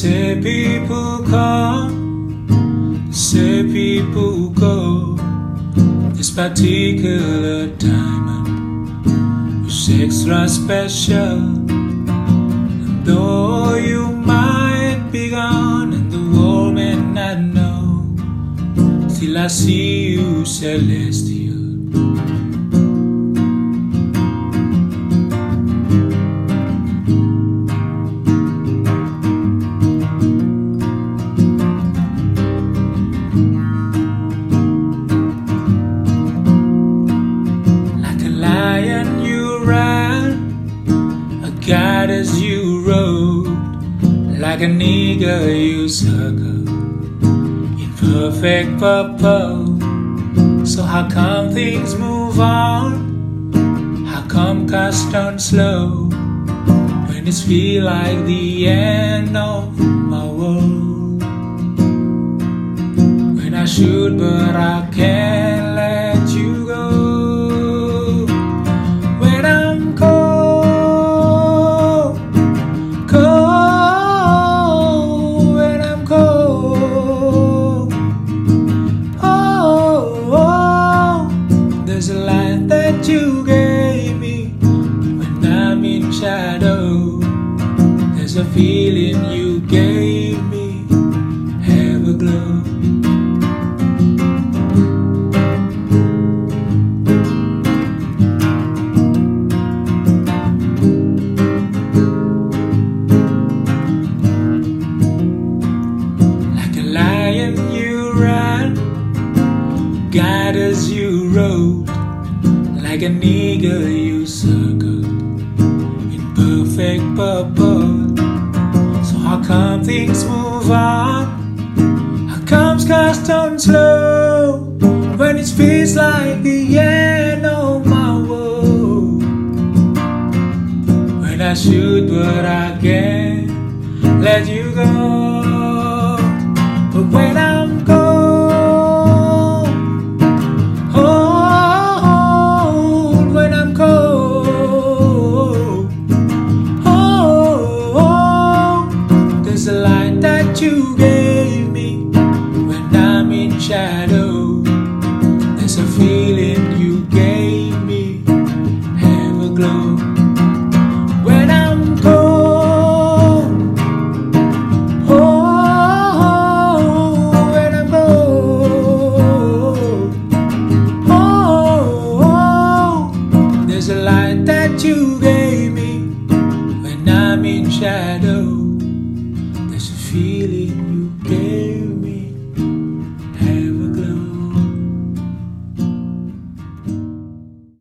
Say people come, say people go. This particular diamond was extra special. And though still I see you celestial. Like a lion you ran, a god as you rode, like an eagle you circled perfect purple. So how come things move on? How come cast on slow when it feel like the end of my world? When I should, but I can't you gave me when I'm in shadow. There's a feeling you gave like an eagle you circled in perfect purple. So how come things move on? How comes cast on slow when it feels like the end of my world? When I should, but I can't let you go. But when I'm that you gave me when I'm in shadow. There's a feeling you gave me, have a glow. When I'm cold, oh, when I'm oh, there's a light that you gave me when I'm in shadow. Feeling you gave.